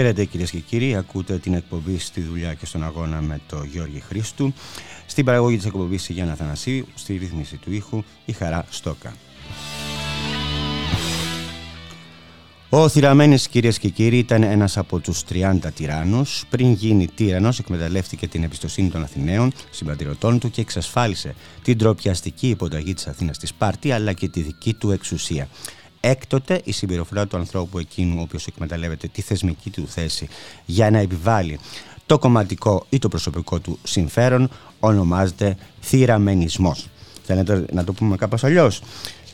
Χαίρετε κυρίες και κύριοι, ακούτε την εκπομπή στη δουλειά και στον αγώνα με το Γιώργη Χρήστου. Στην παραγωγή της εκπομπής η Γιάννα Θανασίου, στη ρύθμιση του ήχου η Χαρά Στόκα. Ο Θηραμένη, κυρίες και κύριοι, ήταν ένας από τους 30 τυράννους. Πριν γίνει τύρανο, εκμεταλλεύτηκε την εμπιστοσύνη των Αθηναίων, συμπατριωτών του και εξασφάλισε την τροπιαστική υποταγή της Αθήνας στη Σπάρτη, αλλά και τη δική του εξουσία. Έκτοτε η συμπεριφορά του ανθρώπου εκείνου ο οποίος εκμεταλλεύεται τη θεσμική του θέση για να επιβάλλει το κομματικό ή το προσωπικό του συμφέρον ονομάζεται θυραμενισμός. Θέλετε να το πούμε κάπως αλλιώς;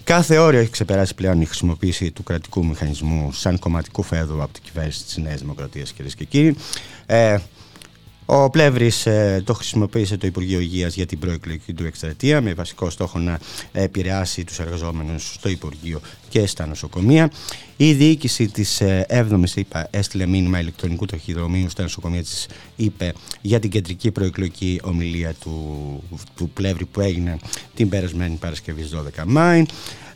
Κάθε όριο έχει ξεπεράσει πλέον η χρησιμοποίηση του κρατικού μηχανισμού σαν κομματικού φέδου από την κυβέρνηση της Νέας Δημοκρατίας κυρίες και κύριοι. Ε, ο Πλεύρης ε, το χρησιμοποίησε το Υπουργείο Υγείας για την προεκλογική του εκστρατεία με βασικό στόχο να επηρεάσει τους εργαζόμενους στο Υπουργείο και στα νοσοκομεία. Η διοίκηση της 7η ΕΕ έστειλε μήνυμα ηλεκτρονικού ταχυδρομείου στα νοσοκομεία της είπε για την κεντρική προεκλογική ομιλία του, του Πλεύρη που έγινε την περασμένη Παρασκευή 12 Μάη.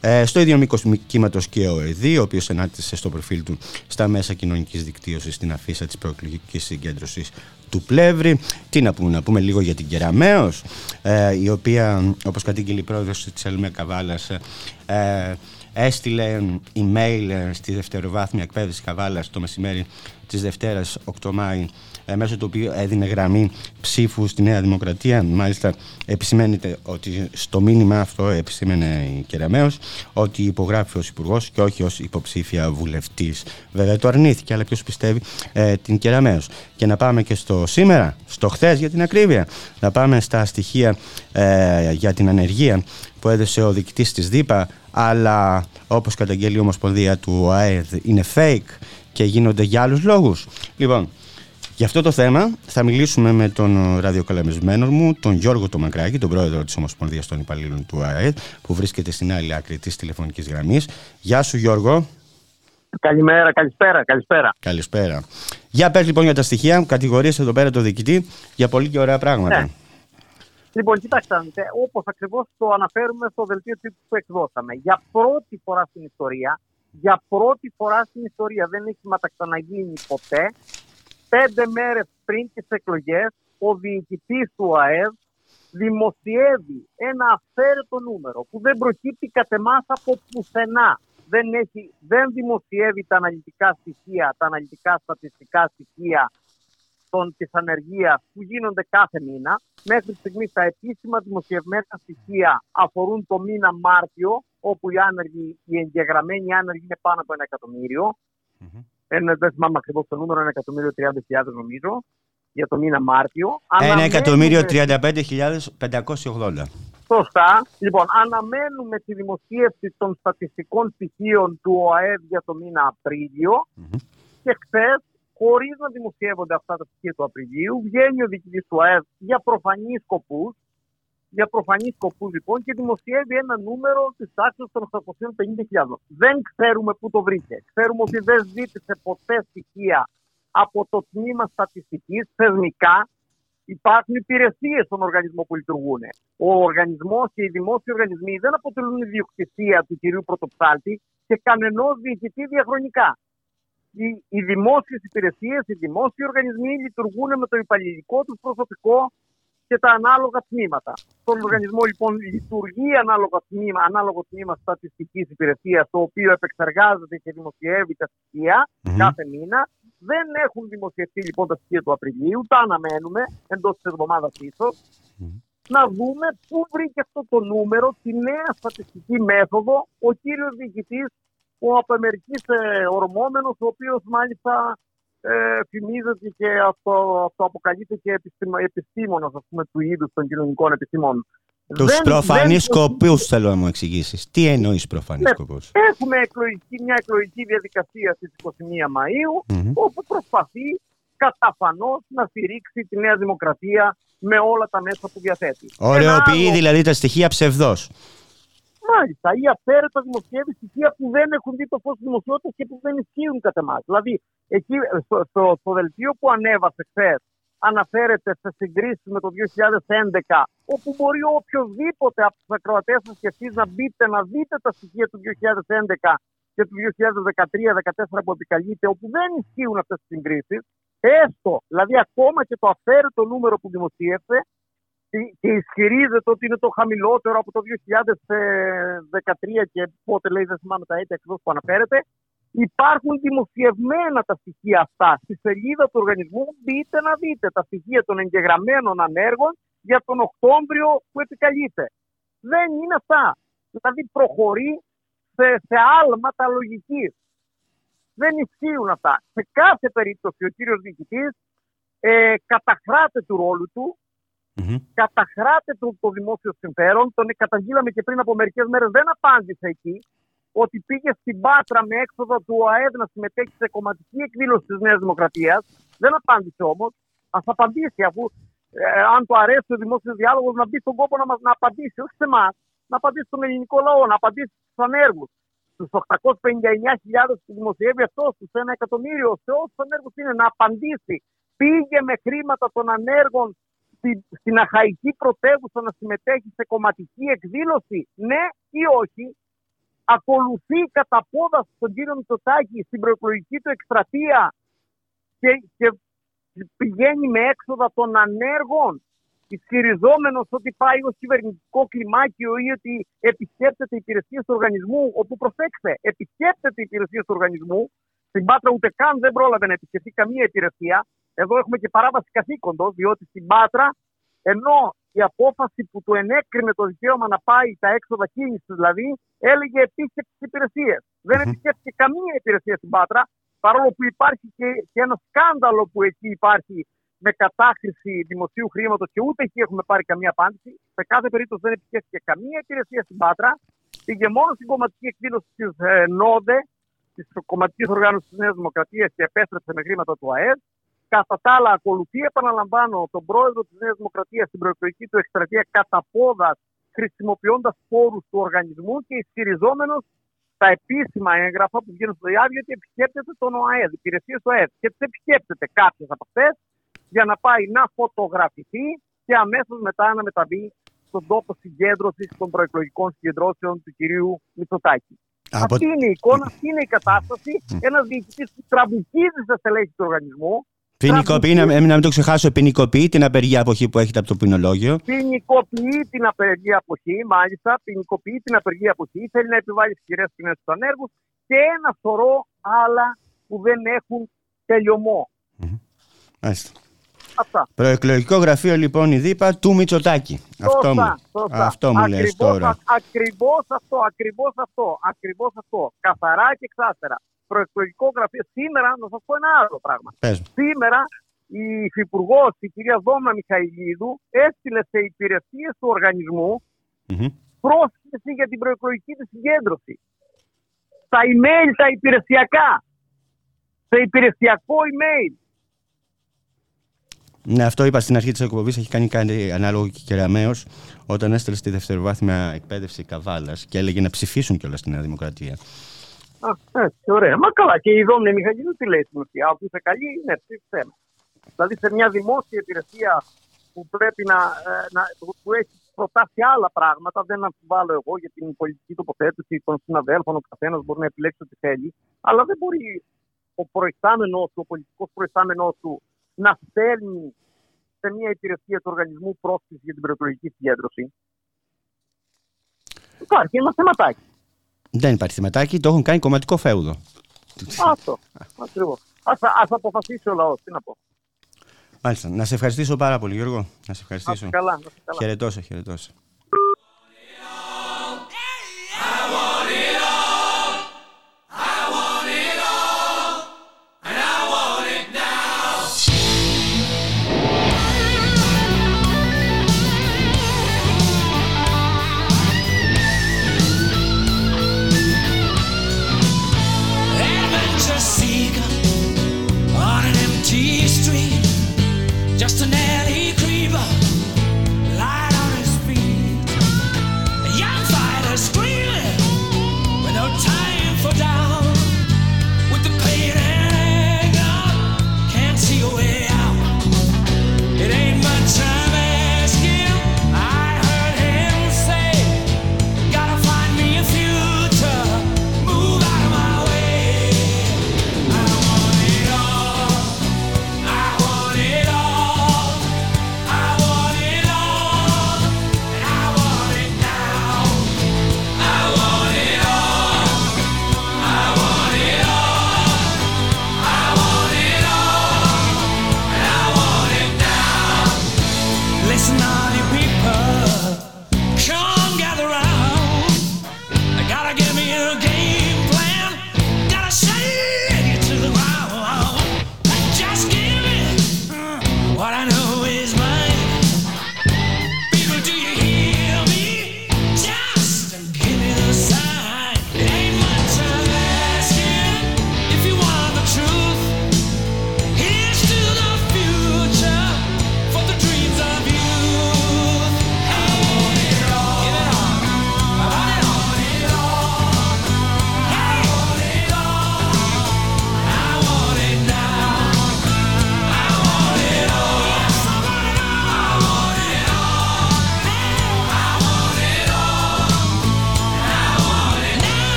Ε, στο ίδιο μήκος κύματος και ο ΕΔΗ, ο οποίος ενάρτησε στο προφίλ του στα μέσα κοινωνικής δικτύωσης την αφίσα της προεκλογικής συγκέντρωσης του Πλεύρη. Τι να πούμε, να πούμε λίγο για την Κεραμέως, ε, η οποία, όπως κατήγγειλε η πρόεδρος της Ελμέ Καβάλας, ε, έστειλε email στη δευτεροβάθμια εκπαίδευση Καβάλας το μεσημέρι της Δευτέρας 8 Μάη ε, μέσω του οποίου έδινε γραμμή ψήφου στη Νέα Δημοκρατία. Μάλιστα, επισημαίνεται ότι στο μήνυμα αυτό επισήμενε η Κεραμέως ότι υπογράφει ως υπουργός και όχι ως υποψήφια βουλευτής. Βέβαια, το αρνήθηκε, αλλά ποιος πιστεύει ε, την Κεραμέως. Και να πάμε και στο σήμερα, στο χθες για την ακρίβεια. Να πάμε στα στοιχεία ε, για την ανεργία που έδωσε ο διοικητής της ΔΥΠΑ, αλλά όπως καταγγέλει η Ομοσπονδία του ΟΑΕΔ είναι fake και γίνονται για άλλους λόγους. Λοιπόν, για αυτό το θέμα θα μιλήσουμε με τον ραδιοκαλεμισμένο μου, τον Γιώργο Τομακράκη, τον πρόεδρο της Ομοσπονδίας των Υπαλλήλων του ΑΕΔ, που βρίσκεται στην άλλη άκρη της τηλεφωνικής γραμμής. Γεια σου, Γιώργο. Καλημέρα, καλησπέρα, καλησπέρα. Καλησπέρα. Για πες λοιπόν για τα στοιχεία, κατηγορίες εδώ πέρα το διοικητή για πολύ και ωραία πράγματα. Ναι. Λοιπόν, κοιτάξτε, όπως ακριβώς το αναφέρουμε στο δελτίο που εκδώσαμε. Για πρώτη φορά στην ιστορία, για πρώτη φορά στην ιστορία δεν έχει μεταξαναγίνει ποτέ πέντε μέρες πριν τις εκλογές ο διοικητής του ΑΕΔ δημοσιεύει ένα αφαίρετο νούμερο που δεν προκύπτει κατ' εμάς από πουθενά. Δεν, έχει, δεν δημοσιεύει τα αναλυτικά στοιχεία, τα αναλυτικά στατιστικά στοιχεία των, της ανεργίας που γίνονται κάθε μήνα. Μέχρι στιγμής τα επίσημα δημοσιευμένα στοιχεία αφορούν το μήνα Μάρτιο, όπου οι, άνεργοι, οι εγγεγραμμένοι άνεργοι είναι πάνω από ένα ένα, δεν θυμάμαι ακριβώς το νούμερο, ένα εκατομμύριο 30.000 νομίζω, για το μήνα Μάρτιο. Ένα εκατομμύριο 35.580. Σωστά. Λοιπόν, αναμένουμε τη δημοσίευση των στατιστικών στοιχείων του ΟΑΕΔ για το μήνα Απρίλιο mm-hmm. και χθες, χωρίς να δημοσιεύονται αυτά τα στοιχεία του Απριλίου, βγαίνει ο διοικητής του ΟΑΕΔ για προφανείς σκοπούς για προφανεί σκοπού λοιπόν και δημοσιεύει ένα νούμερο της τάξης των 850.000. Δεν ξέρουμε πού το βρήκε. Ξέρουμε ότι δεν ζήτησε ποτέ στοιχεία από το τμήμα στατιστικής θεσμικά. Υπάρχουν υπηρεσίες στον οργανισμό που λειτουργούν. Ο οργανισμός και οι δημόσιοι οργανισμοί δεν αποτελούν ιδιοκτησία του κυρίου Πρωτοψάλτη και κανενό διοικητή διαχρονικά. Οι, οι δημόσιες υπηρεσίες, οι δημόσιοι οργανισμοί λειτουργούν με το υπαλληλικό τους προσωπικό και τα ανάλογα τμήματα. Στον οργανισμό λοιπόν λειτουργεί ανάλογο τμήμα, ανάλογο τμήμα στατιστικής υπηρεσίας, το οποίο επεξεργάζεται και δημοσιεύει τα στοιχεία mm-hmm. κάθε μήνα. Δεν έχουν δημοσιευτεί λοιπόν τα στοιχεία του Απριλίου, τα αναμένουμε εντός της εβδομάδας πίσω. Mm-hmm. Να δούμε πού βρήκε αυτό το νούμερο, τη νέα στατιστική μέθοδο, ο κύριος διοικητής, ο απεμερική ε, ορμόμενος, ο οποίος μάλιστα ε, φημίζεται και αυτό, αυτό αποκαλείται και επιστήμονας του είδους των κοινωνικών επιστήμων. Τους προφανεί σκοπού θέλω να μου εξηγήσεις. Τι εννοείς προφανεί ναι, σκοπού. Έχουμε εκλογική, μια εκλογική διαδικασία στις 21 Μαου, όπου προσπαθεί καταφανώς να στηρίξει τη Νέα Δημοκρατία με όλα τα μέσα που διαθέτει. Ωρεοποιεί άλλο... δηλαδή τα στοιχεία ψευδό. Μάλιστα, ή αφαίρετα δημοσιεύει στοιχεία που δεν έχουν δει το φως της δημοσιότητας και που δεν ισχύουν κατά εμάς. Δηλαδή, εκεί στο, στο, στο δελτίο που ανέβασε χθες, αναφέρεται σε συγκρίσει με το 2011, όπου μπορεί οποιοδήποτε από τους ακροατές σας και εσείς να μπείτε να δείτε τα στοιχεία του 2011 και του 2013-2014 που επικαλείται, όπου δεν ισχύουν αυτές τι συγκρίσεις, έστω, δηλαδή ακόμα και το αφαίρετο νούμερο που δημοσίευσε και ισχυρίζεται ότι είναι το χαμηλότερο από το 2013 και πότε λέει δεν θυμάμαι τα έτη ακριβώ που αναφέρεται, υπάρχουν δημοσιευμένα τα στοιχεία αυτά. Στη σελίδα του οργανισμού μπείτε να δείτε τα στοιχεία των εγγεγραμμένων ανέργων για τον Οκτώβριο που επικαλείται. Δεν είναι αυτά. Δηλαδή προχωρεί σε, σε άλματα λογικής δεν ισχύουν αυτά. Σε κάθε περίπτωση ο κύριος διοικητής ε, καταχράται του ρόλου του, mm-hmm. καταχράται το, το δημόσιο συμφέρον. Τον καταγγείλαμε και πριν από μερικές μέρες, δεν απάντησε εκεί. Ότι πήγε στην Πάτρα με έξοδο του ΟΑΕΔ να συμμετέχει σε κομματική εκδήλωση της Νέας Δημοκρατίας. Δεν απάντησε όμως. Α απαντήσει, αφού ε, αν του αρέσει ο δημόσιος διάλογος, να μπει στον κόπο να, μας, να απαντήσει, όχι σε εμάς, να απαντήσει στον ελληνικό λαό, να απαντήσει στους ανέργους στους 859.000 που δημοσιεύει αυτός, στου 1 εκατομμύριο, σε όσους ανέργους είναι να απαντήσει. Πήγε με χρήματα των ανέργων στην, στην αχαϊκή πρωτεύουσα να συμμετέχει σε κομματική εκδήλωση, ναι ή όχι. Ακολουθεί κατά πόδα τον κύριο Μητσοτάκη στην προεκλογική του εκστρατεία και, και πηγαίνει με έξοδα των ανέργων ισχυριζόμενος ότι πάει ως κυβερνητικό κλιμάκιο ή ότι επισκέπτεται υπηρεσίες του οργανισμού, όπου προσέξτε, επισκέπτεται υπηρεσίες του οργανισμού. Στην Πάτρα ούτε καν δεν πρόλαβε να επισκεφτεί καμία υπηρεσία. Εδώ έχουμε και παράβαση καθήκοντος, διότι στην Πάτρα, ενώ η απόφαση που του ενέκρινε το δικαίωμα να πάει τα έξοδα κίνησης, δηλαδή, έλεγε επίσκεψη υπηρεσίες. Δεν επισκέφτηκε καμία υπηρεσία στην Πάτρα, παρόλο που υπάρχει και, και ένα σκάνδαλο που εκεί υπάρχει με κατάχρηση δημοσίου χρήματος και ούτε εκεί έχουμε πάρει καμία απάντηση. Σε κάθε περίπτωση δεν επισκέφθηκε καμία υπηρεσία στην Πάτρα. Πήγε μόνο στην κομματική εκδήλωση της ε, ΝΟΔΕ, της κομματικής οργάνωσης της Νέας Δημοκρατίας και επέστρεψε με χρήματα του ΑΕΔ. Κατά τα άλλα, ακολουθεί, επαναλαμβάνω, τον πρόεδρο της Νέας Δημοκρατίας στην προεκλογική του εκστρατεία κατά πόδα, χρησιμοποιώντας πόρους του οργανισμού και ισχυριζόμενος τα επίσημα έγγραφα που βγαίνουν στο διάβιο ότι επισκέπτεται τον ΟΑΕΔ, υπηρεσίες του ΟΑΕΔ. Και τι επισκέπτεται κάποιες από αυτές, για να πάει να φωτογραφηθεί και αμέσως μετά να μεταβεί στον τόπο συγκέντρωσης των προεκλογικών συγκεντρώσεων του κυρίου Μητσοτάκη. Από... Αυτή είναι η εικόνα, αυτή είναι η κατάσταση. Ένας διοικητής που τραμπουκίζεις στα στελέχη του οργανισμού. Ποινικοποιεί, να, να μην το ξεχάσω, ποινικοποιεί την απεργία αποχή που έχετε από το ποινολόγιο. Ποινικοποιεί την απεργία αποχή, μάλιστα. Ποινικοποιεί την απεργία αποχή. Θέλει να επιβάλλει ισχυρές ποινές στους ανέργους και ένα σωρό άλλα που δεν έχουν τελειωμό. Μάλιστα. Αυτά. Προεκλογικό γραφείο λοιπόν η ΔΥΠΑ του Μητσοτάκη. αυτό μου, Αυτό μου λες τώρα. Ακριβώς αυτό, ακριβώς αυτό, ακριβώς αυτό. Καθαρά και εξάστερα. Προεκλογικό γραφείο. Σήμερα, να σας πω ένα άλλο πράγμα. Σήμερα η υφυπουργός, η κυρία Δόμνα Μιχαηλίδου, έστειλε σε υπηρεσίες του οργανισμού mm-hmm. πρόσκληση για την προεκλογική της συγκέντρωση. Στα email τα υπηρεσιακά. Σε υπηρεσιακό email. Ναι, αυτό είπα στην αρχή της εκπομπής. Έχει κάνει κάτι ανάλογο και κεραμαίος όταν έστειλε στη δευτεροβάθμια εκπαίδευση Καβάλας και έλεγε να ψηφίσουν κιόλας στη Νέα Δημοκρατία. Α, έτσι, ωραία. Μα καλά. Και η Δόμνη Μιχαγίδου τι λέει στην ουσία. Αφού είσαι καλή, ναι, ψήφισέ Δηλαδή σε μια δημόσια υπηρεσία που πρέπει να, ε, να που έχει προτάσει άλλα πράγματα, δεν αμφιβάλλω εγώ για την πολιτική τοποθέτηση των συναδέλφων. Ο καθένας μπορεί να επιλέξει ό,τι θέλει. Αλλά δεν μπορεί ο προϊστάμενο του, ο πολιτικός προϊστάμενο του να στέλνει σε μια υπηρεσία του οργανισμού πρόσκληση για την προεκλογική συγκέντρωση. Υπάρχει ένα θεματάκι. Δεν υπάρχει θεματάκι, το έχουν κάνει κομματικό φέουδο. Αυτό, ακριβώς. Α αποφασίσει ο λαός, τι να πω. Μάλιστα. Να σε ευχαριστήσω πάρα πολύ, Γιώργο. Να σε ευχαριστήσω. καλά, να καλά. Χαιρετώσαι, χαιρετώσαι.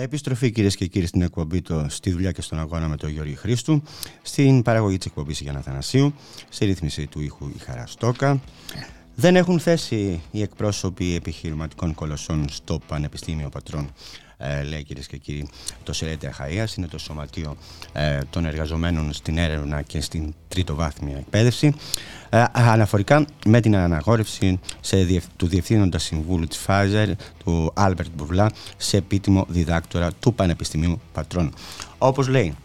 Επιστροφή κυρίες και κύριοι στην εκπομπή το στη δουλειά και στον αγώνα με τον Γιώργη Χρήστου. Στην παραγωγή της εκπομπής Γιάννα Θανασίου. Σε ρύθμιση του ήχου η Χαρά Στόκα. Δεν έχουν θέση οι εκπρόσωποι επιχειρηματικών κολοσσών στο Πανεπιστήμιο Πατρών ε, λέει κυρίες και κύριοι, το ΣΕΡΕΤΕ Αχαία. Είναι το σωματείο ε, των εργαζομένων στην έρευνα και στην τρίτο βάθμια εκπαίδευση. Ε, αναφορικά με την αναγόρευση σε, του Διευθύνοντα Συμβούλου της Pfizer, του Άλμπερτ Μπουρλά, σε επίτιμο διδάκτορα του Πανεπιστημίου Πατρών. Όπως λέει,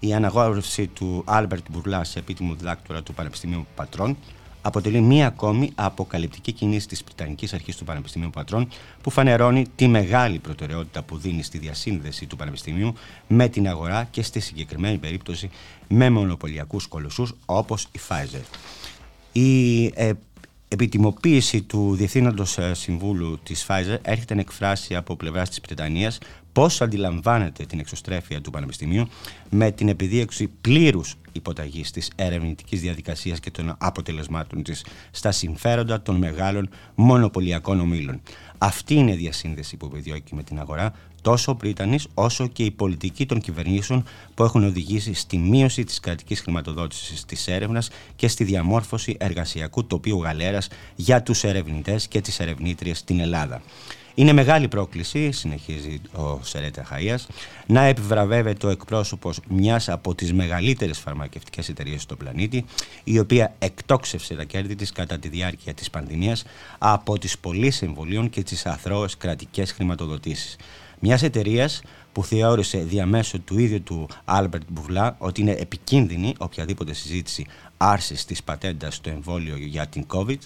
η αναγόρευση του Άλμπερτ Μπουρλά σε επίτιμο διδάκτορα του Πανεπιστημίου Πατρών αποτελεί μία ακόμη αποκαλυπτική κίνηση της Πρυτανικής Αρχής του Πανεπιστημίου Πατρών, που φανερώνει τη μεγάλη προτεραιότητα που δίνει στη διασύνδεση του Πανεπιστημίου με την αγορά και στη συγκεκριμένη περίπτωση με μονοπωλιακούς κολοσσούς όπως η Pfizer. Η ε, επιτιμοποίηση του Διευθύνοντος ε, Συμβούλου της Pfizer έρχεται να εκφράσει από πλευράς της Βρετανίας πώς αντιλαμβάνεται την εξωστρέφεια του Πανεπιστημίου με την επιδίωξη πλήρους υποταγής της ερευνητικής διαδικασίας και των αποτελεσμάτων της στα συμφέροντα των μεγάλων μονοπωλιακών ομίλων. Αυτή είναι η διασύνδεση που επιδιώκει με την αγορά τόσο ο Πρίτανης όσο και η πολιτική των κυβερνήσεων που έχουν οδηγήσει στη μείωση της κρατικής χρηματοδότησης της έρευνας και στη διαμόρφωση εργασιακού τοπίου γαλέρας για τους ερευνητές και τις ερευνήτριες στην Ελλάδα. Είναι μεγάλη πρόκληση, συνεχίζει ο ΣΕΡΕΤΕ Αχαΐας, να επιβραβεύεται ο εκπρόσωπος μιας από τις μεγαλύτερες φαρμακευτικές εταιρείες στον πλανήτη, η οποία εκτόξευσε τα κέρδη της κατά τη διάρκεια της πανδημίας από τις πωλήσεις εμβολίων και τις αθρόες κρατικές χρηματοδοτήσεις. Μιας εταιρείας που θεώρησε διαμέσου του ίδιου του Άλμπερτ Μπουρλά ότι είναι επικίνδυνη οποιαδήποτε συζήτηση άρσης της πατέντας στο εμβόλιο για την COVID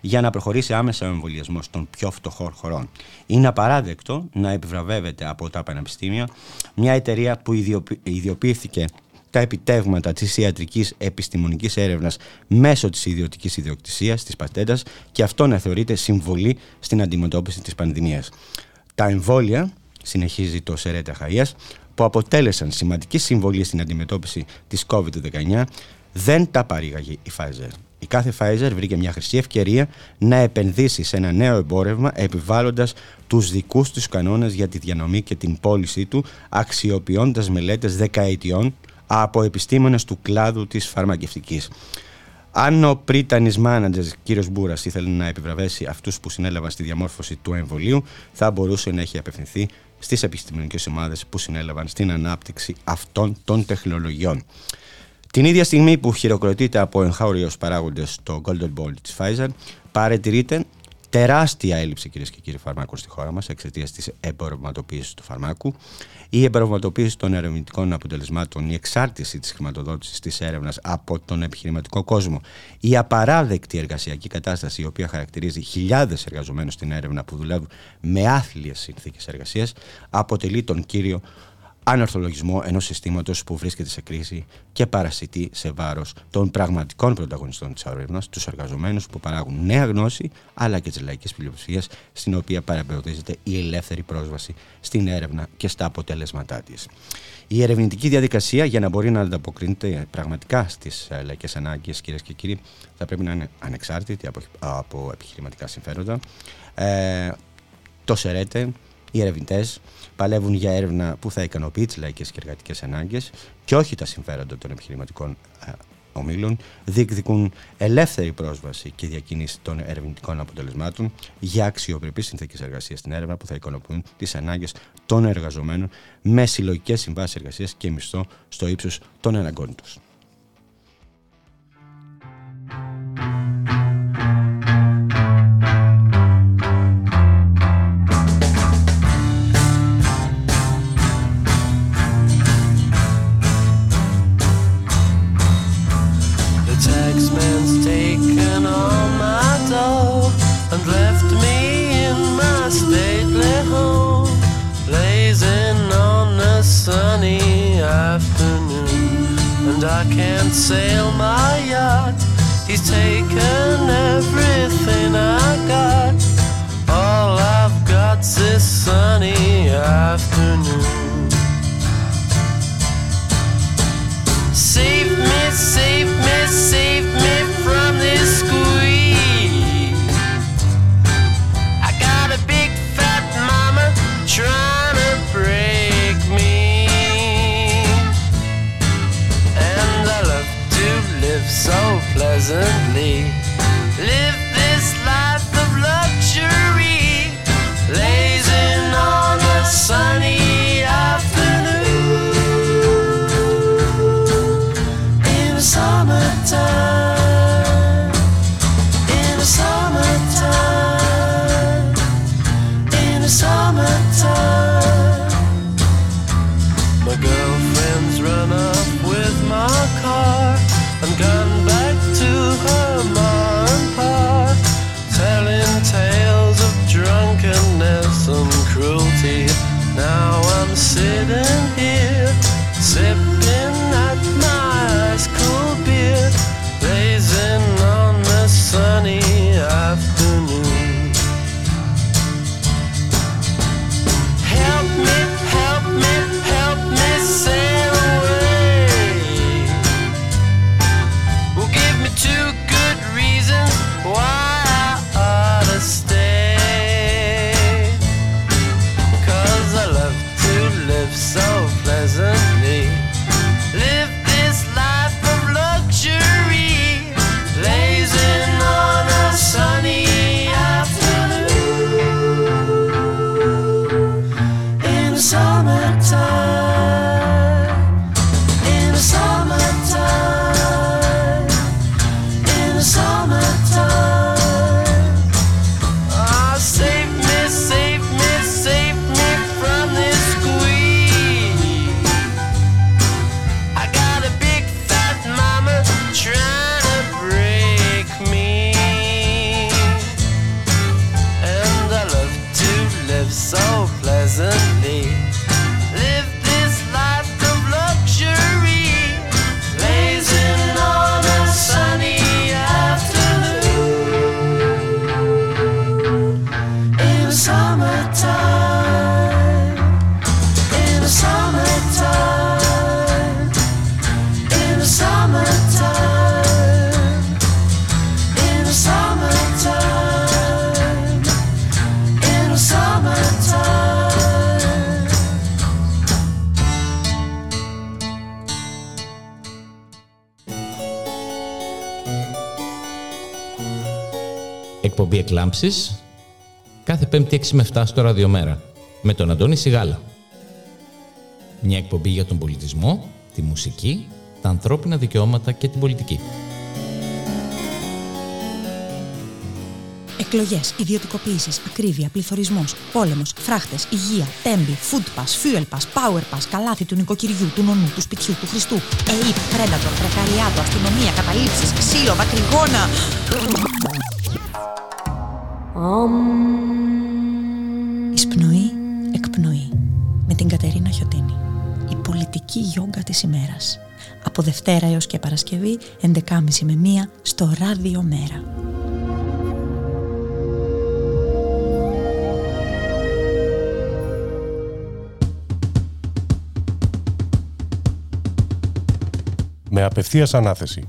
για να προχωρήσει άμεσα ο εμβολιασμός των πιο φτωχών χωρών. Είναι απαράδεκτο να επιβραβεύεται από τα πανεπιστήμια μια εταιρεία που ιδιοποιήθηκε τα επιτεύγματα της ιατρικής επιστημονικής έρευνας μέσω της ιδιωτικής ιδιοκτησίας, της πατέντας και αυτό να θεωρείται συμβολή στην αντιμετώπιση της πανδημίας. Τα εμβόλια συνεχίζει το Σερέτα Χαΐας, που αποτέλεσαν σημαντική συμβολή στην αντιμετώπιση της COVID-19, δεν τα παρήγαγε η Pfizer. Η κάθε Pfizer βρήκε μια χρυσή ευκαιρία να επενδύσει σε ένα νέο εμπόρευμα επιβάλλοντας τους δικούς τους κανόνες για τη διανομή και την πώλησή του αξιοποιώντας μελέτες δεκαετιών από επιστήμονες του κλάδου της φαρμακευτικής. Αν ο πρίτανης μάνατζερ κύριος Μπούρας ήθελε να επιβραβέσει αυτούς που συνέλαβαν στη διαμόρφωση του εμβολίου θα μπορούσε να έχει απευθυνθεί Στις επιστημονικές ομάδες που συνέλαβαν στην ανάπτυξη αυτών των τεχνολογιών. Την ίδια στιγμή που χειροκροτείται από εγχώριους παράγοντες το Golden Ball της Pfizer, παρατηρείται τεράστια έλλειψη κυρίες και κύριοι φαρμάκων στη χώρα μας εξαιτίας της εμπορευματοποίησης του φαρμάκου, η εμπορευματοποίηση των ερευνητικών αποτελεσμάτων, η εξάρτηση της χρηματοδότησης της έρευνας από τον επιχειρηματικό κόσμο, η απαράδεκτη εργασιακή κατάσταση η οποία χαρακτηρίζει χιλιάδες εργαζομένους στην έρευνα που δουλεύουν με άθλιες συνθήκες εργασίας, αποτελεί τον κύριο ανορθολογισμό ενός συστήματος που βρίσκεται σε κρίση και παρασιτεί σε βάρος των πραγματικών πρωταγωνιστών της έρευνας, τους εργαζομένους που παράγουν νέα γνώση αλλά και τις λαϊκές πλειοψηφίες στην οποία παραπεμποδίζεται η ελεύθερη πρόσβαση στην έρευνα και στα αποτελέσματά της. Η ερευνητική διαδικασία για να μπορεί να ανταποκρίνεται πραγματικά στις ε, λαϊκές ανάγκες κυρίες και κύριοι θα πρέπει να είναι ανεξάρτητη από, από επιχειρηματικά συμφέροντα. Ε, το ΣΕΡΕΤΕ, οι ερευνητές παλεύουν για έρευνα που θα ικανοποιεί τι λαϊκές και εργατικές ανάγκες και όχι τα συμφέροντα των επιχειρηματικών ε, ομίλων, διεκδικούν ελεύθερη πρόσβαση και διακίνηση των ερευνητικών αποτελεσμάτων για αξιοπρεπείς συνθήκες εργασίας στην έρευνα που θα ικανοποιούν τις ανάγκες των εργαζομένων με συλλογικές συμβάσεις εργασίας και μισθό στο ύψος των αναγκών τους. Εκλάμψεις κάθε πέμπτη 6 με 7 στο Ραδιομέρα με τον Αντώνη Σιγάλα. Μια εκπομπή για τον πολιτισμό, τη μουσική, τα ανθρώπινα δικαιώματα και την πολιτική. Εκλογές, ιδιωτικοποίησει, ακρίβεια, πληθωρισμός, πόλεμος, φράχτες, υγεία, τέμπη, food pass, fuel pass, power pass, καλάθι του νοικοκυριού, του νονού, του σπιτιού, του Χριστού, ΕΕΠ, πρέντατορ, πρεκαριάτο, αστυνομία, καταλήψεις, ξύλο, δακρυγόνα. Εισπνοή, εκπνοή με την Κατερίνα Χιωτίνη. Η πολιτική γιόγκα της ημέρας. Από Δευτέρα έως και Παρασκευή, 11.30 με 1 στο Ράδιο Μέρα. Με απευθείας ανάθεση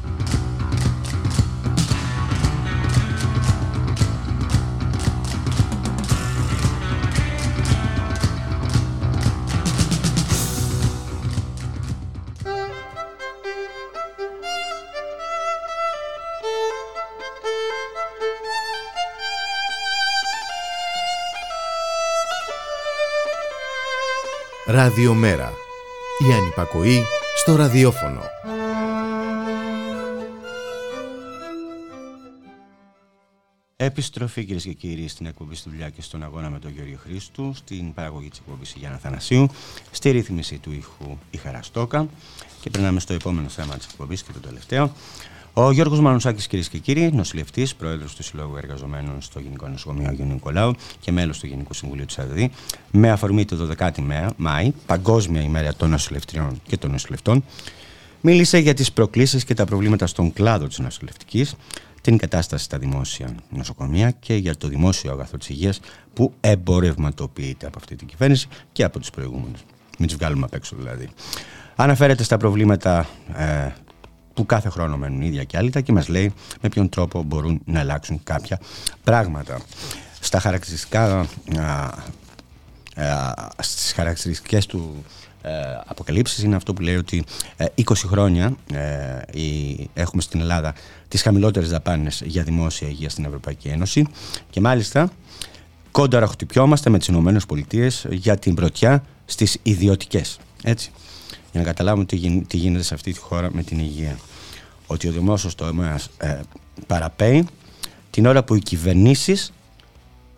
Ραδιομέρα. Η ανυπακοή στο ραδιόφωνο. Επιστροφή κυρίες και κύριοι στην εκπομπή στη δουλειά και στον αγώνα με τον Γιώργο Χρήστου, στην παραγωγή της εκπομπής Γιάννα Θανασίου, στη ρύθμιση του ήχου η Χαραστόκα και περνάμε στο επόμενο θέμα της εκπομπής και το τελευταίο. Ο Γιώργος Μανουσάκης, κυρίες και κύριοι, νοσηλευτής, πρόεδρος του Συλλόγου Εργαζομένων στο Γενικό Νοσοκομείο Αγίου Νικολάου και μέλος του Γενικού Συμβουλίου της ΑΔΔ, με αφορμή το 12η Μάη, Παγκόσμια ημέρα των νοσηλευτριών και των νοσηλευτών, μίλησε για τις προκλήσεις και τα προβλήματα στον κλάδο της νοσηλευτικής, την κατάσταση στα δημόσια νοσοκομεία και για το δημόσιο αγαθό της υγείας που εμπορευματοποιείται από αυτή την κυβέρνηση και από τους προηγούμενους. Μην τους βγάλουμε απ' έξω δηλαδή. Αναφέρεται στα προβλήματα ε, που κάθε χρόνο μένουν ίδια και άλλα και μας λέει με ποιον τρόπο μπορούν να αλλάξουν κάποια πράγματα. Στα χαρακτηριστικά, α, στις χαρακτηριστικές του ε, αποκαλύψεις είναι αυτό που λέει ότι 20 ε, χρόνια ε, έχουμε στην Ελλάδα τις χαμηλότερες δαπάνες για δημόσια υγεία στην Ευρωπαϊκή Ένωση και μάλιστα κόνταρα χτυπιόμαστε με τις Ηνωμένες Πολιτείες για την πρωτιά στις ιδιωτικές. Έτσι για να καταλάβουμε τι, τι γίνεται σε αυτή τη χώρα με την υγεία. Ότι ο δημόσιος τομέας ε, παραπέει την ώρα που οι κυβερνήσεις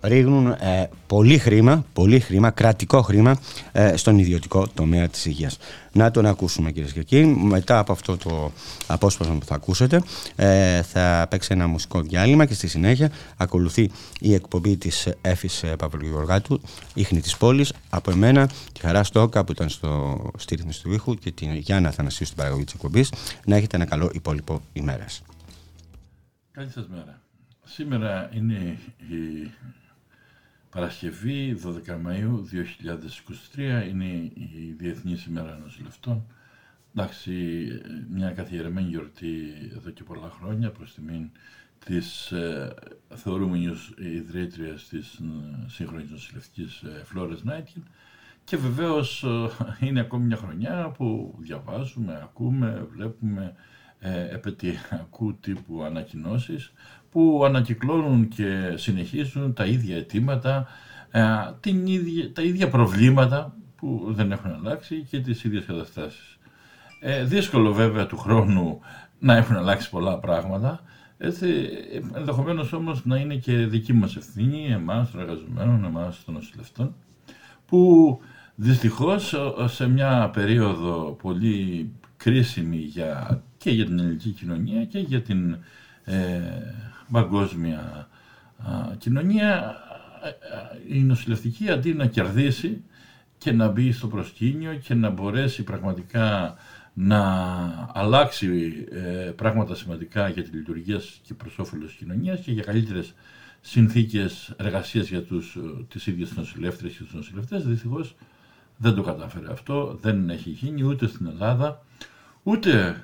ρίχνουν ε, πολύ χρήμα, πολύ χρήμα, κρατικό χρήμα ε, στον ιδιωτικό τομέα της υγείας. Να τον ακούσουμε κυρίε και κύριοι. Μετά από αυτό το απόσπασμα που θα ακούσετε ε, θα παίξει ένα μουσικό διάλειμμα και στη συνέχεια ακολουθεί η εκπομπή της Έφης Παυλογιοργάτου «Ήχνη της πόλης» από εμένα, τη Χαρά Στόκα που ήταν στο στήριχνη του ήχου και την Γιάννα Θανασίου στην παραγωγή της εκπομπής. Να έχετε ένα καλό υπόλοιπο ημέρας. Καλή σας μέρα. Σήμερα είναι η Παρασκευή 12 Μαΐου 2023 είναι η Διεθνής ημέρα νοσηλευτών. Εντάξει, μια καθιερωμένη γιορτή εδώ και πολλά χρόνια προς τιμήν της ε, θεωρούμενης ιδρύτριας της ε, σύγχρονης νοσηλευτικής ε, Φλόρες Νάιτιν και βεβαίως είναι ακόμη μια χρονιά που διαβάζουμε, ακούμε, βλέπουμε επαιτειακού τύπου ανακοινώσεις που ανακυκλώνουν και συνεχίζουν τα ίδια αιτήματα, την ίδια, τα ίδια προβλήματα που δεν έχουν αλλάξει και τις ίδιες καταστάσεις. Ε, δύσκολο βέβαια του χρόνου να έχουν αλλάξει πολλά πράγματα, έτσι, ενδεχομένως όμως να είναι και δική μας ευθύνη, εμάς των εργαζομένων, εμάς των νοσηλευτών, που δυστυχώς σε μια περίοδο πολύ κρίσιμη για, και για την ελληνική κοινωνία και για την ε, παγκόσμια κοινωνία, η νοσηλευτική αντί να κερδίσει και να μπει στο προσκήνιο και να μπορέσει πραγματικά να αλλάξει ε, πράγματα σημαντικά για τη λειτουργία και προς όφελος της κοινωνίας και για καλύτερες συνθήκες εργασίας για τους, ε, τις ίδιες νοσηλεύτρες και τους νοσηλευτές. Δυστυχώς δεν το κατάφερε αυτό, δεν έχει γίνει ούτε στην Ελλάδα, ούτε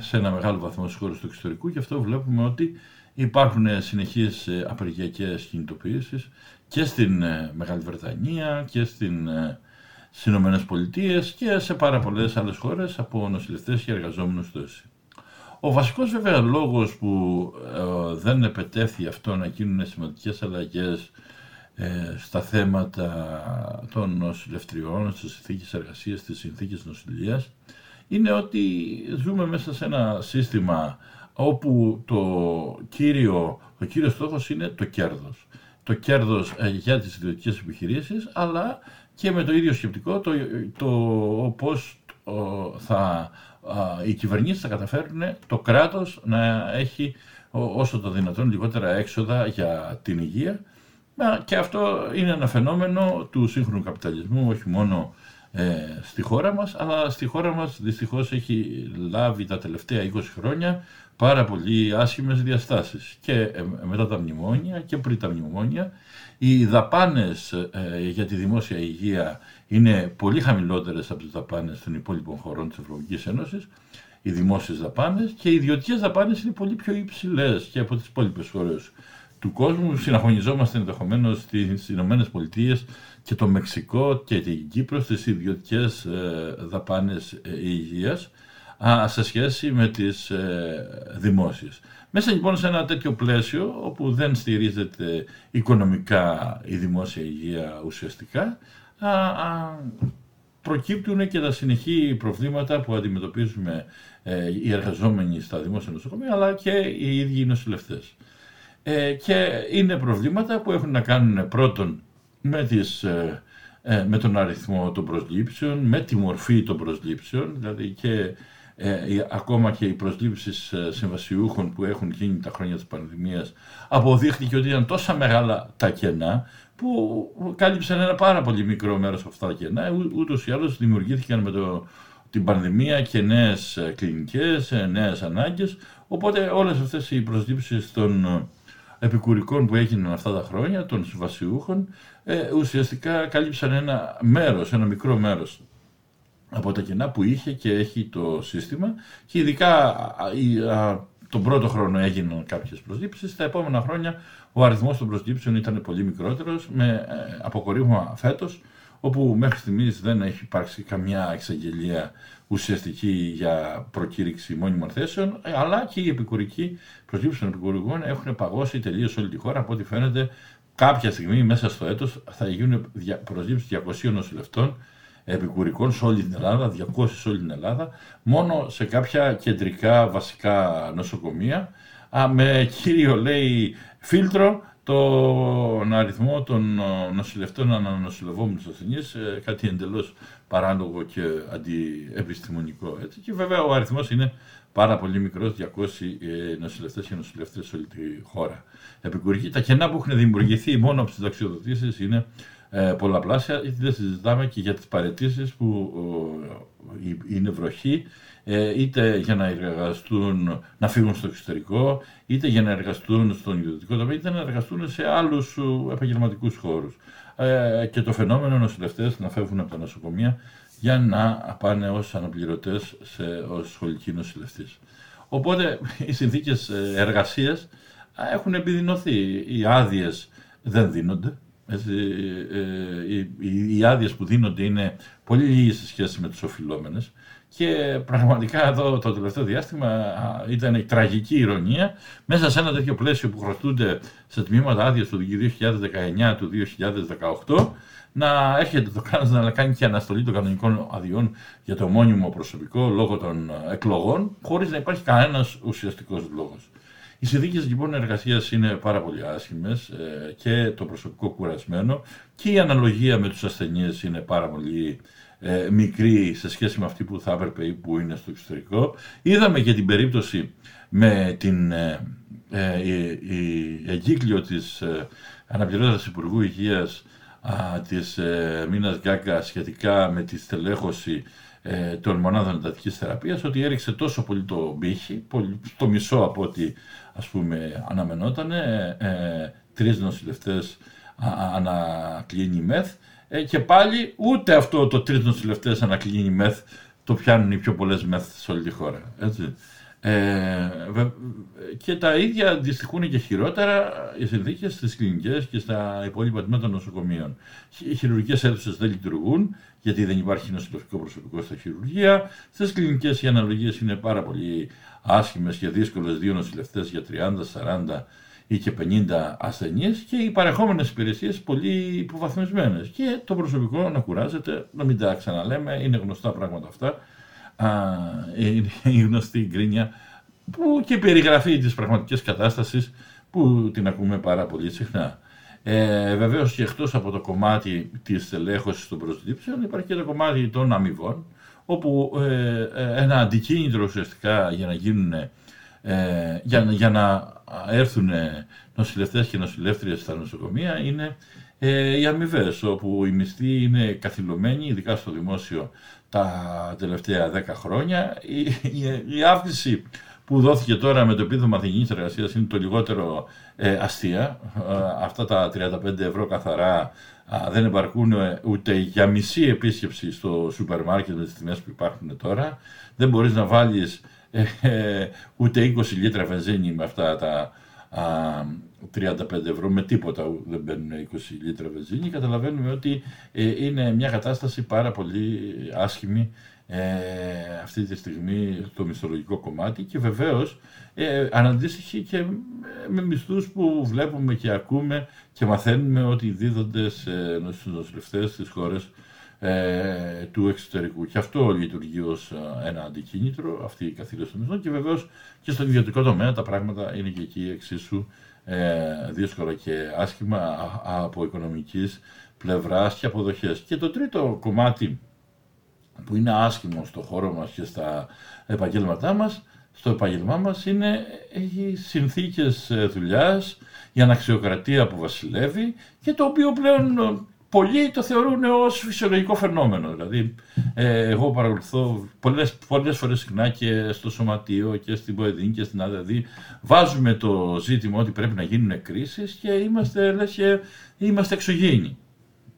σε ένα μεγάλο βαθμό στους χώρους του εξωτερικού και αυτό βλέπουμε ότι υπάρχουν συνεχείς ε, απεργιακές κινητοποιήσεις και στην Μεγάλη Βρετανία και στην στις Ηνωμένες Πολιτείες και σε πάρα πολλές άλλες χώρες από νοσηλευτές και εργαζόμενους στο ΕΣΥ. Ο βασικός βέβαια λόγος που ε, δεν επετέφθη αυτό να γίνουν σημαντικές αλλαγές ε, στα θέματα των νοσηλευτριών, στις συνθήκες εργασίας, στις συνθήκες νοσηλείας, είναι ότι ζούμε μέσα σε ένα σύστημα όπου το κύριο, ο κύριος στόχος είναι το κέρδος. Το κέρδος ε, για τις ιδιωτικές επιχειρήσεις, αλλά και με το ίδιο σκεπτικό το, το πώς θα, οι κυβερνήσεις θα καταφέρουν το κράτος να έχει όσο το δυνατόν λιγότερα έξοδα για την υγεία και αυτό είναι ένα φαινόμενο του σύγχρονου καπιταλισμού όχι μόνο ε, στη χώρα μας αλλά στη χώρα μας δυστυχώς έχει λάβει τα τελευταία 20 χρόνια πάρα πολύ άσχημες διαστάσεις. Και ε, μετά τα μνημόνια και πριν τα μνημόνια οι δαπάνες ε, για τη δημόσια υγεία είναι πολύ χαμηλότερες από τις δαπάνες των υπόλοιπων χωρών της Ευρωπαϊκής Ένωσης, οι δημόσιες δαπάνες και οι ιδιωτικές δαπάνες είναι πολύ πιο υψηλές και από τις υπόλοιπες χώρες του κόσμου. Συναγωνιζόμαστε ενδεχομένως στις Ηνωμένες Πολιτείες και το Μεξικό και την Κύπρο στις ιδιωτικές ε, δαπάνες ε, υγείας σε σχέση με τις δημόσιες. Μέσα λοιπόν σε ένα τέτοιο πλαίσιο όπου δεν στηρίζεται οικονομικά η δημόσια υγεία ουσιαστικά α, α, προκύπτουν και τα συνεχή προβλήματα που αντιμετωπίζουμε ε, οι εργαζόμενοι στα δημόσια νοσοκομεία αλλά και οι ίδιοι οι νοσηλευτές. Ε, και είναι προβλήματα που έχουν να κάνουν πρώτον με, τις, ε, ε, με τον αριθμό των προσλήψεων, με τη μορφή των προσλήψεων, δηλαδή και ε, ακόμα και οι προσλήψεις ε, συμβασιούχων που έχουν γίνει τα χρόνια της πανδημίας αποδείχθηκε ότι ήταν τόσα μεγάλα τα κενά που κάλυψαν ένα πάρα πολύ μικρό μέρος από αυτά τα κενά. Ούτως ή άλλως δημιουργήθηκαν με το, την πανδημία και νέες ε, κλινικές, ε, νέες ανάγκες. Οπότε όλες αυτές οι προσλήψεις των επικουρικών που έγιναν αυτά τα χρόνια, των συμβασιούχων, ουσιαστικά κάλυψαν ένα μέρος, ένα μικρό μέρος από τα κενά που είχε και έχει το σύστημα και ειδικά τον πρώτο χρόνο έγιναν κάποιες προσλήψεις, στα επόμενα χρόνια ο αριθμός των προσλήψεων ήταν πολύ μικρότερος με ε, αποκορύβημα φέτος όπου μέχρι στιγμής δεν έχει υπάρξει καμιά εξαγγελία ουσιαστική για προκήρυξη μόνιμων θέσεων, ε, αλλά και οι επικουρικοί προσλήψεις των επικουρικών έχουν παγώσει τελείως όλη τη χώρα. Από ό,τι φαίνεται, κάποια στιγμή μέσα στο έτος θα γίνουν προσλήψεις 200 νοσηλευτών επικουρικών σε όλη την Ελλάδα, 200 σε όλη την Ελλάδα, μόνο σε κάποια κεντρικά βασικά νοσοκομεία, με κύριο λέει φίλτρο τον αριθμό των νοσηλευτών ανανοσηλευόμενους ασθενείς, ε, κάτι εντελώς παράλογο και αντιεπιστημονικό. Έτσι. Και βέβαια ο αριθμός είναι πάρα πολύ μικρός, 200 ε, νοσηλευτές και νοσηλευτές σε όλη τη χώρα. Επικουρική, τα κενά που έχουν δημιουργηθεί μόνο από τις δαξιοδοτήσεις είναι ε, πολλαπλάσια, είτε δεν συζητάμε και για τις παρετήσεις που είναι βροχή, ε, είτε για να εργαστούν, να φύγουν στο εξωτερικό, είτε για να εργαστούν στον ιδιωτικό τομέα, είτε να εργαστούν σε άλλους επαγγελματικούς χώρους. Ε, και το φαινόμενο νοσηλευτές να φεύγουν από τα νοσοκομεία για να πάνε ως αναπληρωτές σε, ως σχολικοί νοσηλευτής. Οπότε οι συνθήκες εργασίας έχουν επιδεινωθεί. Οι άδειες δεν δίνονται Έτσι, ε, οι, οι, οι άδειες που δίνονται είναι πολύ λίγε σε σχέση με τι οφειλόμενες. Και πραγματικά εδώ το τελευταίο διάστημα ήταν η τραγική ηρωνία μέσα σε ένα τέτοιο πλαίσιο που χρωστούνται σε τμήματα άδειας του 2019 του 2018 να έρχεται το κράτος να κάνει και αναστολή των κανονικών αδειών για το μόνιμο προσωπικό λόγω των εκλογών, χωρίς να υπάρχει κανένας ουσιαστικός λόγος. Οι συνθήκες λοιπόν εργασίας είναι πάρα πολύ άσχημες ε, και το προσωπικό κουρασμένο και η αναλογία με τους ασθενείς είναι πάρα πολύ ε, μικρή σε σχέση με αυτή που θα έπρεπε ή που είναι στο εξωτερικό. Είδαμε και την περίπτωση με την ε, ε η, εγκύκλιο της ε, αναπληρώτας Υπουργού Υγείας α, της ε, Μίνας Γκάγκα σχετικά με τη στελέχωση ε, των μονάδων εντατικής θεραπείας ότι έριξε τόσο πολύ το μπύχη, το μισό από ό,τι ας πούμε αναμενόταν, ε, ε, τρεις νοσηλευτές ανακλίνει μεθ ε, και πάλι ούτε αυτό το τρεις νοσηλευτές ανακλίνει μεθ το πιάνουν οι πιο πολλές μεθ σε όλη τη χώρα. Έτσι. Ε, και τα ίδια αντιστοιχούν και χειρότερα οι συνθήκες στις κλινικές και στα υπόλοιπα τμήματα των νοσοκομείων. Οι χειρουργικές αίθουσες δεν λειτουργούν, γιατί δεν υπάρχει νοσηλευτικό προσωπικό στα χειρουργεία. Στις κλινικές οι αναλογίες είναι πάρα πολύ άσχημες και δύσκολες, δύο νοσηλευτές για 30, 40 ή και 50 ασθενείς και οι παρεχόμενες υπηρεσίες πολύ υποβαθμισμένες. Και το προσωπικό να κουράζεται, να μην τα ξαναλέμε, είναι γνωστά πράγματα αυτά είναι η γνωστή γκρίνια που και περιγραφή της πραγματικής κατάστασης που την ακούμε πάρα πολύ συχνά. Ε, βεβαίως και εκτός από το κομμάτι της ελέγχωσης των προσλήψεων υπάρχει και το κομμάτι των αμοιβών όπου ε, ε ένα αντικίνητρο ουσιαστικά για να γίνουν ε, για, για να έρθουν νοσηλευτές και νοσηλεύτριες στα νοσοκομεία είναι ε, οι αμοιβές, όπου οι μισθοί είναι καθυλωμένοι, ειδικά στο δημόσιο, τα τελευταία 10 χρόνια. Η, η, η αύξηση που δόθηκε τώρα με το επίδομα αθηνικής εργασίας είναι το λιγότερο ε, αστεία. Ε, αυτά τα 35 ευρώ καθαρά δεν επαρκούν ε, ούτε για μισή επίσκεψη στο σούπερ μάρκετ με τις τιμές που υπάρχουν τώρα. Δεν μπορείς να βάλεις ούτε 20 λίτρα βενζίνη με αυτά τα 35 ευρώ με τίποτα δεν μπαίνουν 20 λίτρα βενζίνη, καταλαβαίνουμε ότι ε, είναι μια κατάσταση πάρα πολύ άσχημη ε, αυτή τη στιγμή το μισθολογικό κομμάτι και βεβαίως ε, αναντίστοιχη και με μισθούς που βλέπουμε και ακούμε και μαθαίνουμε ότι δίδονται σε νοσηλευτές στις χώρες ε, του εξωτερικού. Και αυτό λειτουργεί ως ένα αντικίνητρο, αυτή η καθήλωση των μισθών και βεβαίως και στον ιδιωτικό τομέα τα πράγματα είναι και εκεί εξίσου ε, δύσκολα και άσχημα από οικονομικής πλευράς και αποδοχές. Και το τρίτο κομμάτι που είναι άσχημο στο χώρο μας και στα επαγγέλματά μας, στο επαγγελμά μας είναι οι συνθήκες ε, δουλειάς, η αναξιοκρατία που βασιλεύει και το οποίο πλέον πολλοί το θεωρούν ως φυσιολογικό φαινόμενο. Δηλαδή, ε, εγώ παρακολουθώ πολλές, πολλές φορές συχνά και στο Σωματείο και στην Ποεδίνη και στην ΑΔΔ βάζουμε το ζήτημα ότι πρέπει να γίνουν κρίσεις και είμαστε, λες, και είμαστε εξωγήινοι.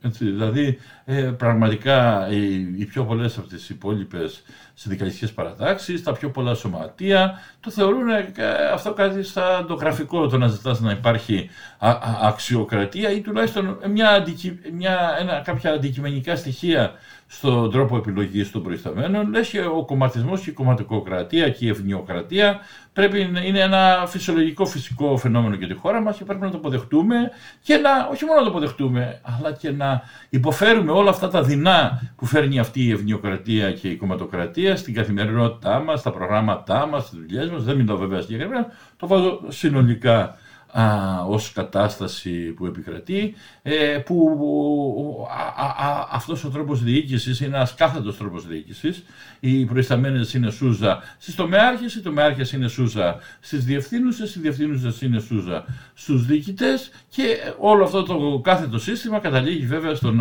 Έτσι, δηλαδή, ε, πραγματικά οι, οι πιο πολλές από τις υπόλοιπες συνδικαλιστικές παρατάξεις, τα πιο πολλά σωματεία, το θεωρούν ε, αυτό κάτι σαν το γραφικό, το να ζητάς να υπάρχει α, α, αξιοκρατία ή τουλάχιστον μια, μια, ένα, κάποια αντικειμενικά στοιχεία στον τρόπο επιλογής των προϊσταμένων, λες και ο κομματισμός και η κομματικοκρατία και η ευνοιοκρατία πρέπει να είναι ένα φυσιολογικό φυσικό φαινόμενο για τη χώρα μας και πρέπει να το αποδεχτούμε και να, όχι μόνο να το αποδεχτούμε, αλλά και να υποφέρουμε όλα αυτά τα δεινά που φέρνει αυτή η ευνοιοκρατία και η κομματοκρατία στην καθημερινότητά μας, στα προγράμματά μας, στις δουλειές μας. Δεν μιλάω βέβαια συγκεκριμένα, το βάζω συνολικά α, ως κατάσταση που επικρατεί, ε, που α, α, αυτός ο τρόπος διοίκησης είναι ένας κάθετος τρόπος διοίκησης. Οι προϊσταμένες είναι σούζα στις τομεάρχες, οι τομεάρχες είναι σούζα στις διευθύνουσες, οι διευθύνουσες είναι σούζα στους διοικητές και όλο αυτό το κάθετο σύστημα καταλήγει βέβαια στον,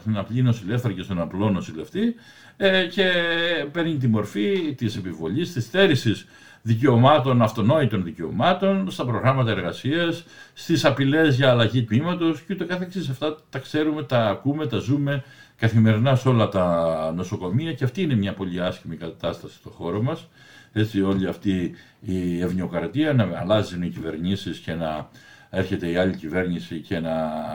στον απλή νοσηλεύθερο και στον απλό νοσηλευτή ε, και παίρνει τη μορφή της επιβολής, της στέρησης δικαιωμάτων, αυτονόητων δικαιωμάτων, στα προγράμματα εργασίας, στις απειλές για αλλαγή τμήματος και ούτω καθεξής. Αυτά τα ξέρουμε, τα ακούμε, τα ζούμε καθημερινά σε όλα τα νοσοκομεία και αυτή είναι μια πολύ άσχημη κατάσταση στο χώρο μας. Έτσι όλη αυτή η ευνοιοκρατία να αλλάζουν οι κυβερνήσεις και να έρχεται η άλλη κυβέρνηση και να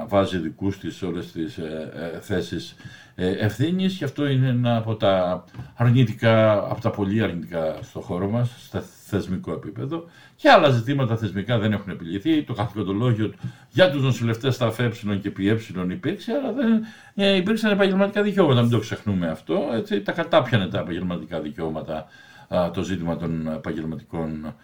βάζει δικούς της όλες τις ε, ε, θέσεις ε, ευθύνης και αυτό είναι ένα από τα αρνητικά, από τα πολύ αρνητικά στο χώρο μας, στα θεσμικό επίπεδο και άλλα ζητήματα θεσμικά δεν έχουν επιληθεί. Το καθηκοντολόγιο για τους νοσηλευτές στα ΦΕ και ΠΕ υπήρξε, αλλά δεν ε, υπήρξαν επαγγελματικά δικαιώματα, μην το ξεχνούμε αυτό. Έτσι, τα κατάπιανε τα επαγγελματικά δικαιώματα το ζήτημα των επαγγελματικών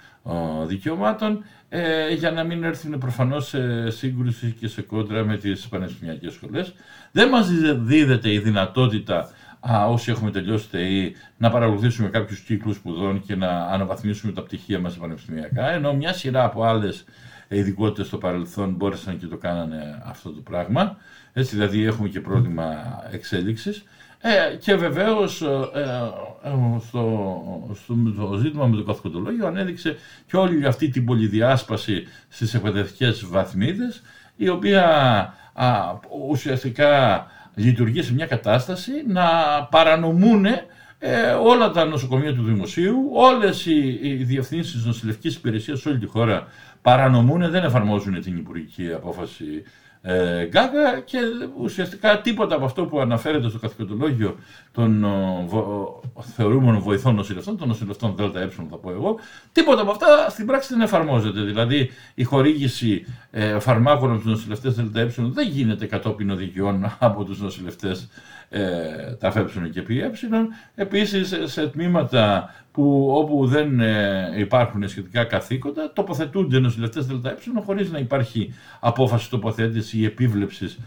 δικαιωμάτων ε, για να μην έρθουν προφανώς σε σύγκρουση και σε κόντρα με τις πανεπιστημιακές σχολές. Δεν μας δίδεται η δυνατότητα α, όσοι έχουμε τελειώσει ΤΕΗ να παρακολουθήσουμε κάποιους κύκλους σπουδών και να αναβαθμίσουμε τα πτυχία μας πανεπιστημιακά, ενώ μια σειρά από άλλες ειδικότητες στο παρελθόν μπόρεσαν και το κάνανε αυτό το πράγμα. Έτσι δηλαδή έχουμε και πρόβλημα εξέλιξης. Ε, και βεβαίως ε, ε, στο, στο, ζήτημα με το καθηκοντολόγιο ανέδειξε και όλη αυτή την πολυδιάσπαση στις εκπαιδευτικές βαθμίδες η οποία α, ουσιαστικά λειτουργεί σε μια κατάσταση να παρανομούν όλα τα νοσοκομεία του Δημοσίου, όλες οι, οι διευθύνσεις νοσηλευτικής υπηρεσίας σε όλη τη χώρα παρανομούν, δεν εφαρμόζουν την υπουργική απόφαση ε, Γκάγκα και ουσιαστικά τίποτα από αυτό που αναφέρεται στο καθηκοντολόγιο των βο, θεωρούμενων βοηθών νοσηλευτών, των νοσηλευτών ΔΕΛΤΑ θα πω εγώ, τίποτα από αυτά στην πράξη δεν εφαρμόζεται. Δηλαδή η χορήγηση ε, φαρμάκων από τους νοσηλευτές ΔΕΛΤΑ δεν γίνεται κατόπιν οδηγιών από τους νοσηλευτές ε, τα ΦΕ και ΠΕ. Επίσης σε τμήματα που όπου δεν ε, υπάρχουν σχετικά καθήκοντα τοποθετούνται νοσηλευτές ΔΕΛΤΑ χωρίς να υπάρχει απόφαση τοποθέτηση ή επίβλεψης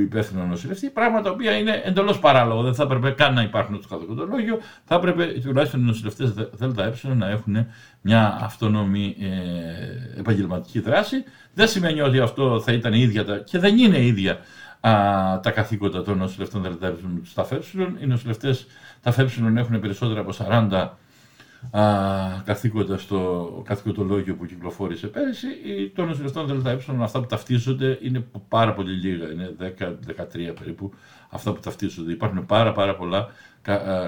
υπεύθυνων νοσηλευτή, πράγματα τα οποία είναι εντελώς παράλογο. Δεν θα έπρεπε καν να υπάρχουν στο καθηκοντολόγιο, θα έπρεπε τουλάχιστον οι νοσηλευτές ΔΕΛΤΑ να έχουν μια αυτόνομη ε, επαγγελματική δράση. Δεν σημαίνει ότι αυτό θα ήταν ίδια τα, και δεν είναι ίδια α, τα καθήκοντα των νοσηλευτών ΔΕΛΤΑ στα ΦΕ. Οι νοσηλευτές τα ΦΕ έχουν περισσότερα από 40 α, καθήκοντας στο καθηκοντολόγιο που κυκλοφόρησε πέρυσι. Των νοσηλευτών ΔΕΛΤΑ αυτά που ταυτίζονται είναι πάρα πολύ λίγα, είναι 10-13 περίπου αυτά που ταυτίζονται. Υπάρχουν πάρα πάρα πολλά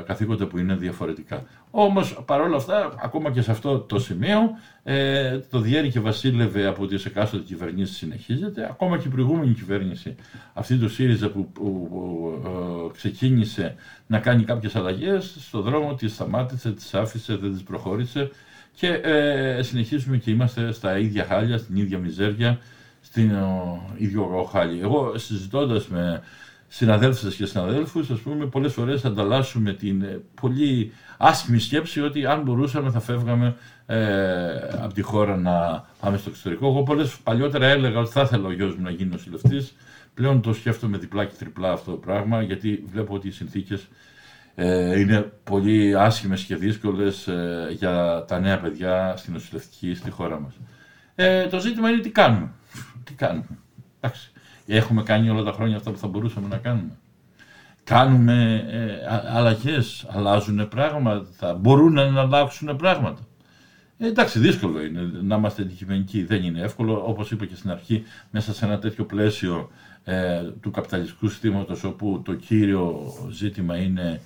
καθήκοντα που είναι διαφορετικά. Όμως παρόλα αυτά, ακόμα και σε αυτό το σημείο, ε, το διέρη και βασίλευε από τις εκάστοτε κυβερνήσεις συνεχίζεται. Ακόμα και η προηγούμενη κυβέρνηση, αυτή του ΣΥΡΙΖΑ που, που, ε, ξεκίνησε να κάνει κάποιες αλλαγές, στο δρόμο της σταμάτησε, τις άφησε, δεν τις προχώρησε και ε, συνεχίζουμε και είμαστε στα ίδια χάλια, στην ίδια μιζέρια, στην ίδιο χάλι. Εγώ συζητώντας με συναδέλφους και συναδέλφους, ας πούμε, πολλές φορές ανταλλάσσουμε την ε, πολύ άσχημη σκέψη ότι αν μπορούσαμε θα φεύγαμε ε, από τη χώρα να πάμε στο εξωτερικό. Εγώ πολλές παλιότερα έλεγα ότι θα ήθελα ο γιος μου να γίνει νοσηλευτής. Πλέον το σκέφτομαι διπλά και τριπλά αυτό το πράγμα, γιατί βλέπω ότι οι συνθήκες ε, είναι πολύ άσχημες και δύσκολες ε, για τα νέα παιδιά στην νοσηλευτική στη χώρα μας. Ε, το ζήτημα είναι τι κάνουμε. τι κάνουμε. Εντάξει. Έχουμε κάνει όλα τα χρόνια αυτά που θα μπορούσαμε να κάνουμε. Κάνουμε ε, αλλαγές, αλλάζουν πράγματα, μπορούν να αλλάξουν πράγματα. Ε, εντάξει, δύσκολο είναι να είμαστε αντικειμενικοί. Δεν είναι εύκολο, όπως είπα και στην αρχή, μέσα σε ένα τέτοιο πλαίσιο ε, του καπιταλιστικού συστήματος, όπου το κύριο ζήτημα είναι ε,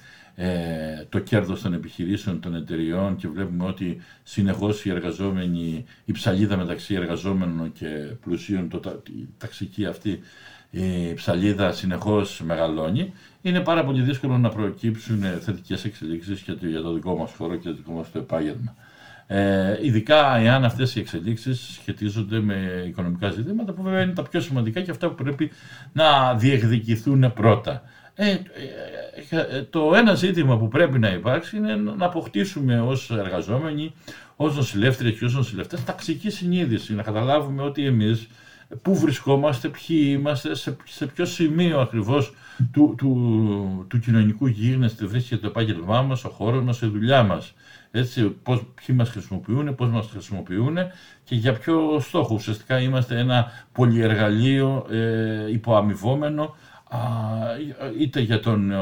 το κέρδος των επιχειρήσεων, των εταιριών και βλέπουμε ότι συνεχώς οι εργαζόμενοι, η ψαλίδα μεταξύ εργαζόμενων και πλουσίων, το, η ταξική αυτή η ψαλίδα συνεχώς μεγαλώνει, είναι πάρα πολύ δύσκολο να προκύψουν θετικές εξελίξεις για το, για το δικό μας χώρο και το δικό μας το επάγγελμα. Ε, ειδικά εάν αυτές οι εξελίξεις σχετίζονται με οικονομικά ζητήματα που βέβαια είναι τα πιο σημαντικά και αυτά που πρέπει να διεκδικηθούν πρώτα. Ε, ε, ε, το ένα ζήτημα που πρέπει να υπάρξει είναι να αποκτήσουμε ως εργαζόμενοι, ως νοσηλεύτριες και ως νοσηλευτές ταξική συνείδηση, να καταλάβουμε ότι εμείς πού βρισκόμαστε, ποιοι είμαστε, σε, σε ποιο σημείο ακριβώς του, του, του κοινωνικού γίγνεσθε βρίσκεται το επάγγελμά μας, ο χώρος μας, η δουλειά μας. Έτσι, πώς, ποιοι μας χρησιμοποιούν, πώς μας χρησιμοποιούν και για ποιο στόχο. Ουσιαστικά είμαστε ένα πολυεργαλείο ε, υποαμοιβόμενο είτε για τον,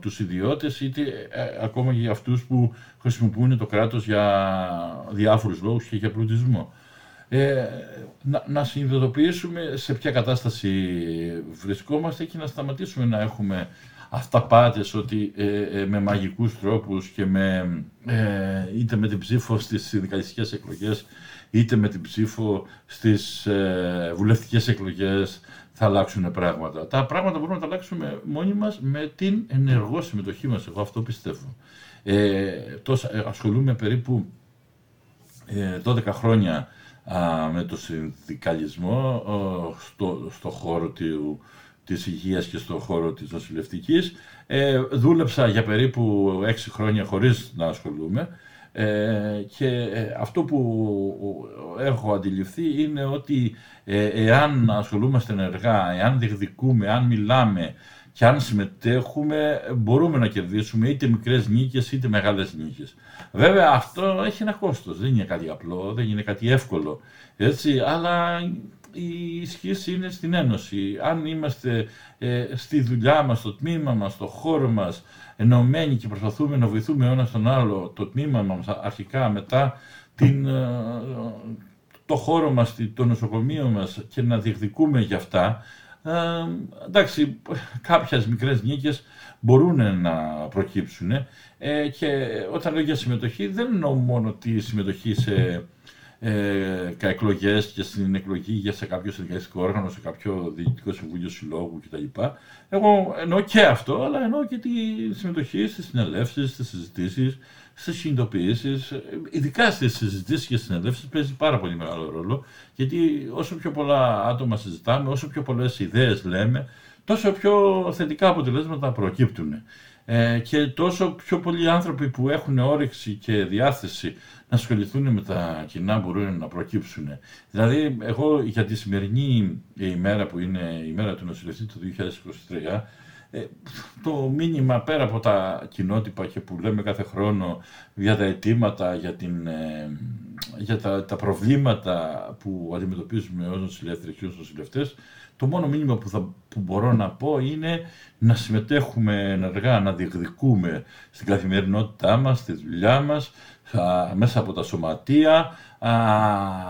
τους ιδιώτες είτε ε, ακόμα για αυτούς που χρησιμοποιούν το κράτος για διάφορους λόγους και για πλουτισμό. Ε, να, να συνειδητοποιήσουμε σε ποια κατάσταση βρισκόμαστε και να σταματήσουμε να έχουμε αυταπάτες ότι ε, με μαγικούς τρόπους και με, είτε με την ψήφο στις συνδικαλιστικές εκλογές είτε με την ψήφο στις ε, βουλευτικές εκλογές θα αλλάξουν πράγματα. Τα πράγματα μπορούμε να τα αλλάξουμε μόνοι μας με την ενεργό συμμετοχή μας. Εγώ αυτό πιστεύω. Ε, τόσα, ε, ασχολούμαι περίπου ε, 12 χρόνια με το συνδικαλισμό στο, στο χώρο του, της υγείας και στο χώρο της νοσηλευτικής. Ε, δούλεψα για περίπου 6 χρόνια χωρίς να ασχολούμαι. Ε, και ε, αυτό που έχω αντιληφθεί είναι ότι ε, εάν ασχολούμαστε ενεργά, εάν διεκδικούμε, εάν μιλάμε και αν συμμετέχουμε μπορούμε να κερδίσουμε είτε μικρές νίκες είτε μεγάλες νίκες. Βέβαια αυτό έχει ένα κόστος, δεν είναι κάτι απλό, δεν είναι κάτι εύκολο, έτσι, αλλά η ισχύς είναι στην Ένωση. Αν είμαστε στη δουλειά μας, στο τμήμα μας, στο χώρο μας, ενωμένοι και προσπαθούμε να βοηθούμε ο ένας τον άλλο, το τμήμα μας αρχικά, μετά την, ε, το χώρο μας, το νοσοκομείο μας και να διεκδικούμε για αυτά, ε, εντάξει, κάποιες μικρές νίκες μπορούν να προκύψουν ε, και όταν λέω για συμμετοχή δεν εννοώ μόνο τη συμμετοχή σε ε, εκλογές και στην εκλογή για σε κάποιο συνδικαλιστικό όργανο, σε κάποιο διοικητικό συμβούλιο συλλόγου κτλ. Εγώ εννοώ και αυτό, αλλά εννοώ και τη συμμετοχή στις συνελεύσεις, στις συζητήσεις, στις συνειδητοποιήσεις. Ειδικά στις συζητήσεις και συνελεύσεις παίζει πάρα πολύ μεγάλο ρόλο, γιατί όσο πιο πολλά άτομα συζητάμε, όσο πιο πολλές ιδέες λέμε, τόσο πιο θετικά αποτελέσματα προκύπτουν. Ε, και τόσο πιο πολλοί άνθρωποι που έχουν όρεξη και διάθεση να ασχοληθούν με τα κοινά μπορούν να προκύψουν. Δηλαδή, εγώ για τη σημερινή ημέρα που είναι η μέρα του νοσηλευτή του 2023, ε, το μήνυμα πέρα από τα κοινότυπα και που λέμε κάθε χρόνο για τα αιτήματα, για, την, ε, για τα, τα προβλήματα που αντιμετωπίζουμε ως νοσηλεύτρες και ως νοσηλευτές, το μόνο μήνυμα που, θα, που μπορώ να πω είναι να συμμετέχουμε ενεργά, να διεκδικούμε στην καθημερινότητά μας, στη δουλειά μας, μέσα από τα σωματεία,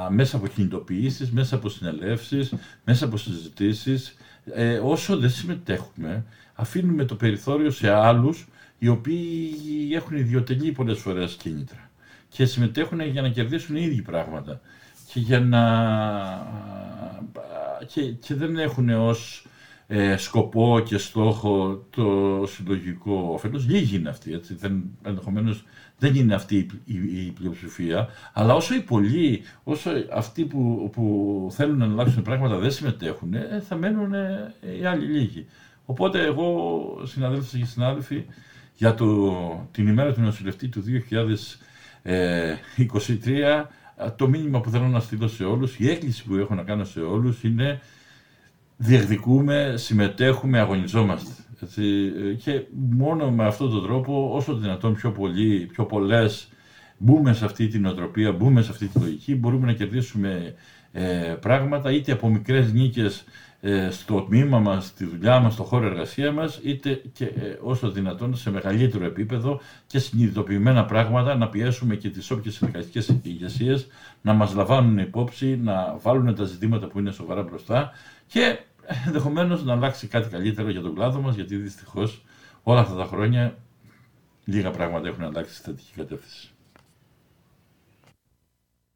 μέσα από κινητοποιήσεις, μέσα από συνελεύσεις, μέσα από συζητήσεις. Ε, όσο δεν συμμετέχουμε, αφήνουμε το περιθώριο σε άλλους οι οποίοι έχουν ιδιωτελή πολλές φορές κίνητρα και συμμετέχουν για να κερδίσουν οι ίδιοι πράγματα και, για να... και, και δεν έχουν ως ε, σκοπό και στόχο το συλλογικό όφελος. Λίγοι είναι αυτοί, έτσι. Δεν, ενδεχομένως δεν είναι αυτή η, η, πλειοψηφία, αλλά όσο οι πολλοί, όσο αυτοί που, που θέλουν να αλλάξουν πράγματα δεν συμμετέχουν, ε, θα μένουν ε, οι άλλοι λίγοι. Οπότε εγώ, συναδέλφοι και συνάδελφοι, για το, την ημέρα του νοσηλευτή του 2023, το μήνυμα που θέλω να στείλω σε όλους, η έκκληση που έχω να κάνω σε όλους είναι διεκδικούμε, συμμετέχουμε, αγωνιζόμαστε. Έτσι, και μόνο με αυτόν τον τρόπο, όσο δυνατόν πιο πολύ, πιο πολλές μπούμε σε αυτή την οτροπία, μπούμε σε αυτή τη λογική, μπορούμε να κερδίσουμε ε, πράγματα είτε από μικρές νίκες ε, στο τμήμα μας, στη δουλειά μας, στο χώρο εργασία μας, είτε και ε, όσο δυνατόν σε μεγαλύτερο επίπεδο και συνειδητοποιημένα πράγματα να πιέσουμε και τις όποιες συνεργαστικές ηγεσίες να μας λαμβάνουν υπόψη, να βάλουν τα ζητήματα που είναι σοβαρά μπροστά και ενδεχομένως να αλλάξει κάτι καλύτερο για τον κλάδο μας, γιατί δυστυχώς όλα αυτά τα χρόνια λίγα πράγματα έχουν αλλάξει στη θετική κατεύθυνση.